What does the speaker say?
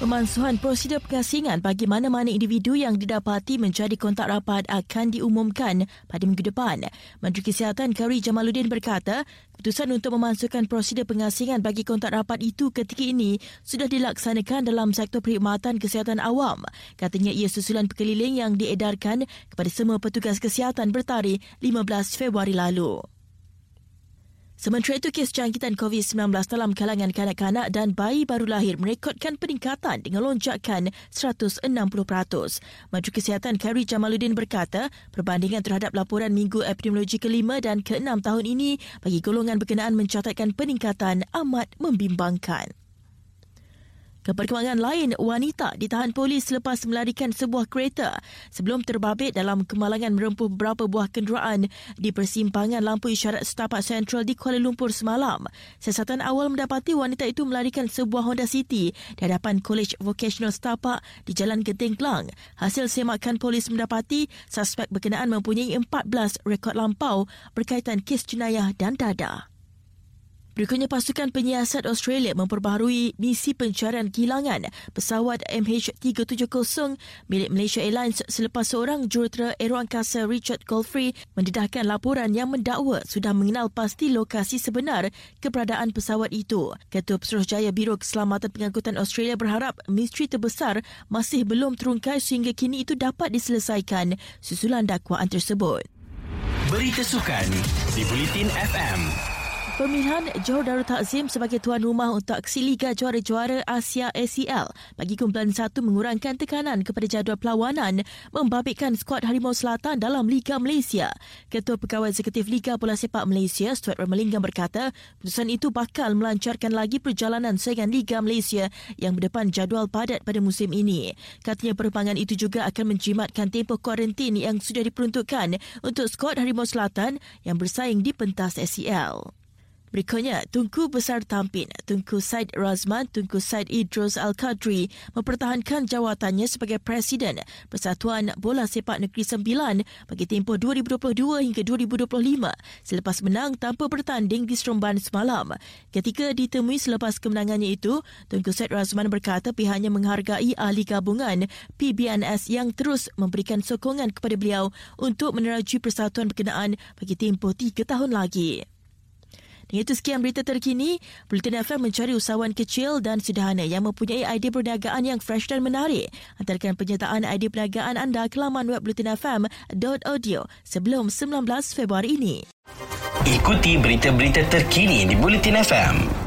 Pemansuhan prosedur pengasingan bagi mana-mana individu yang didapati menjadi kontak rapat akan diumumkan pada minggu depan. Menteri Kesihatan Kari Jamaluddin berkata, keputusan untuk memasukkan prosedur pengasingan bagi kontak rapat itu ketika ini sudah dilaksanakan dalam sektor perkhidmatan kesihatan awam. Katanya ia susulan pekeliling yang diedarkan kepada semua petugas kesihatan bertarikh 15 Februari lalu. Sementara itu, kes jangkitan COVID-19 dalam kalangan kanak-kanak dan bayi baru lahir merekodkan peningkatan dengan lonjakan 160%. Menteri Kesihatan Kari Jamaluddin berkata, perbandingan terhadap laporan minggu epidemiologi kelima dan keenam tahun ini bagi golongan berkenaan mencatatkan peningkatan amat membimbangkan. Keperkembangan lain, wanita ditahan polis selepas melarikan sebuah kereta sebelum terbabit dalam kemalangan merempuh beberapa buah kenderaan di persimpangan lampu isyarat setapak sentral di Kuala Lumpur semalam. Siasatan awal mendapati wanita itu melarikan sebuah Honda City di hadapan College Vocational Setapak di Jalan Genting Kelang. Hasil semakan polis mendapati suspek berkenaan mempunyai 14 rekod lampau berkaitan kes jenayah dan dadah. Berikutnya, pasukan penyiasat Australia memperbaharui misi pencarian kehilangan pesawat MH370 milik Malaysia Airlines selepas seorang jurutera aeroangkasa Richard Golfrey mendedahkan laporan yang mendakwa sudah mengenal pasti lokasi sebenar keberadaan pesawat itu. Ketua Pesuruhjaya Biro Keselamatan Pengangkutan Australia berharap misteri terbesar masih belum terungkai sehingga kini itu dapat diselesaikan susulan dakwaan tersebut. Berita sukan di Bulletin FM. Pemilihan Johor Darul Takzim sebagai tuan rumah untuk aksi Liga Juara-Juara Asia ACL bagi kumpulan satu mengurangkan tekanan kepada jadual perlawanan membabitkan skuad Harimau Selatan dalam Liga Malaysia. Ketua Pegawai Eksekutif Liga Bola Sepak Malaysia, Stuart Ramalingam berkata, keputusan itu bakal melancarkan lagi perjalanan saingan Liga Malaysia yang berdepan jadual padat pada musim ini. Katanya perkembangan itu juga akan menjimatkan tempoh kuarantin yang sudah diperuntukkan untuk skuad Harimau Selatan yang bersaing di pentas ACL. Berikutnya, Tunku Besar Tampin, Tunku Said Razman, Tunku Said Idros Al-Qadri mempertahankan jawatannya sebagai Presiden Persatuan Bola Sepak Negeri Sembilan bagi tempoh 2022 hingga 2025 selepas menang tanpa bertanding di Seremban semalam. Ketika ditemui selepas kemenangannya itu, Tunku Said Razman berkata pihaknya menghargai ahli gabungan PBNS yang terus memberikan sokongan kepada beliau untuk meneraju persatuan berkenaan bagi tempoh tiga tahun lagi. Dengan itu sekian berita terkini, Bulletin FM mencari usahawan kecil dan sederhana yang mempunyai idea perniagaan yang fresh dan menarik. Hantarkan penyertaan idea perniagaan anda ke laman web bulletinfm.audio sebelum 19 Februari ini. Ikuti berita-berita terkini di Bulletin FM.